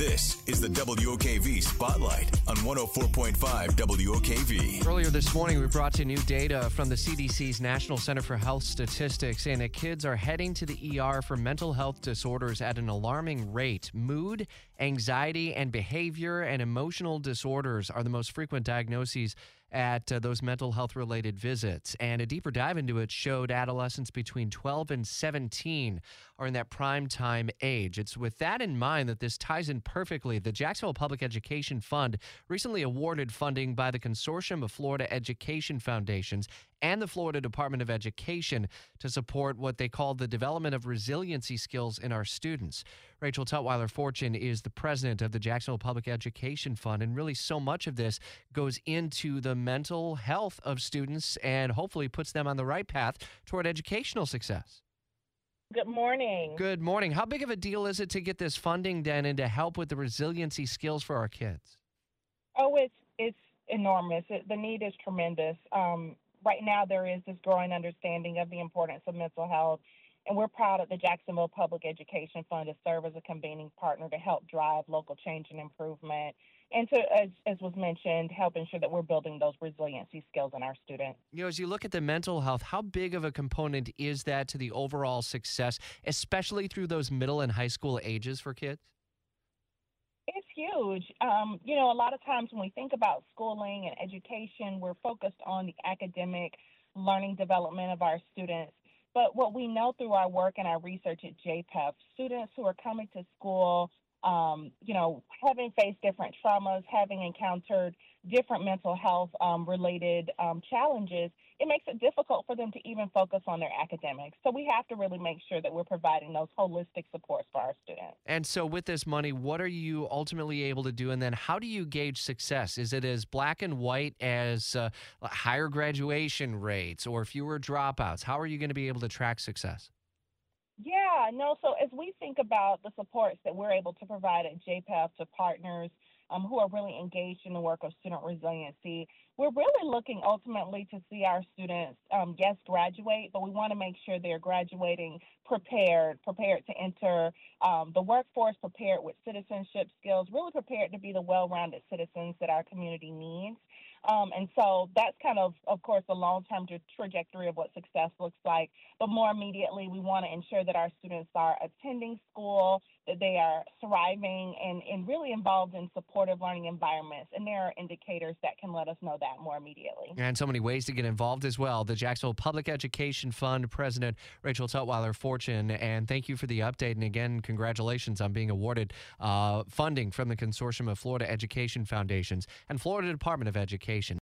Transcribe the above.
This is the WOKV Spotlight on 104.5 WOKV. Earlier this morning, we brought you new data from the CDC's National Center for Health Statistics saying that kids are heading to the ER for mental health disorders at an alarming rate. Mood, anxiety, and behavior and emotional disorders are the most frequent diagnoses at uh, those mental health related visits. And a deeper dive into it showed adolescents between 12 and 17 are in that prime time age. It's with that in mind that this ties in perfectly. The Jacksonville Public Education Fund recently awarded funding by the Consortium of Florida Education Foundations and the Florida Department of Education to support what they call the development of resiliency skills in our students. Rachel Tutwiler Fortune is the president of the Jacksonville Public Education Fund, and really so much of this goes into the mental health of students and hopefully puts them on the right path toward educational success. Good morning. Good morning. How big of a deal is it to get this funding done and to help with the resiliency skills for our kids? Oh, it's it's enormous. It, the need is tremendous. Um, right now, there is this growing understanding of the importance of mental health, and we're proud of the Jacksonville Public Education Fund to serve as a convening partner to help drive local change and improvement, and to, as, as was mentioned, help ensure that we're building those resiliency skills in our students. You know, as you look at the mental health, how big of a component is that to the overall success, especially through those middle and high school ages for kids? Huge. Um, you know, a lot of times when we think about schooling and education, we're focused on the academic learning development of our students. But what we know through our work and our research at JPEF, students who are coming to school um, you know, having faced different traumas, having encountered different mental health um, related um, challenges, it makes it difficult for them to even focus on their academics. So we have to really make sure that we're providing those holistic supports for our students. And so, with this money, what are you ultimately able to do? And then, how do you gauge success? Is it as black and white as uh, higher graduation rates or fewer dropouts? How are you going to be able to track success? Yeah, no. So as we think about the supports that we're able to provide at JPEF to partners um, who are really engaged in the work of student resiliency, we're really looking ultimately to see our students, um, yes, graduate, but we want to make sure they're graduating prepared, prepared to enter um, the workforce, prepared with citizenship skills, really prepared to be the well-rounded citizens that our community needs. Um, and so that's kind of, of course, the long-term tra- trajectory of what success looks like. But more immediately, we want to ensure that our students are attending school, that they are thriving, and, and really involved in supportive learning environments. And there are indicators that can let us know that more immediately. And so many ways to get involved as well. The Jacksonville Public Education Fund President Rachel Tutwiler Fortune, and thank you for the update. And again, congratulations on being awarded uh, funding from the Consortium of Florida Education Foundations and Florida Department of Education.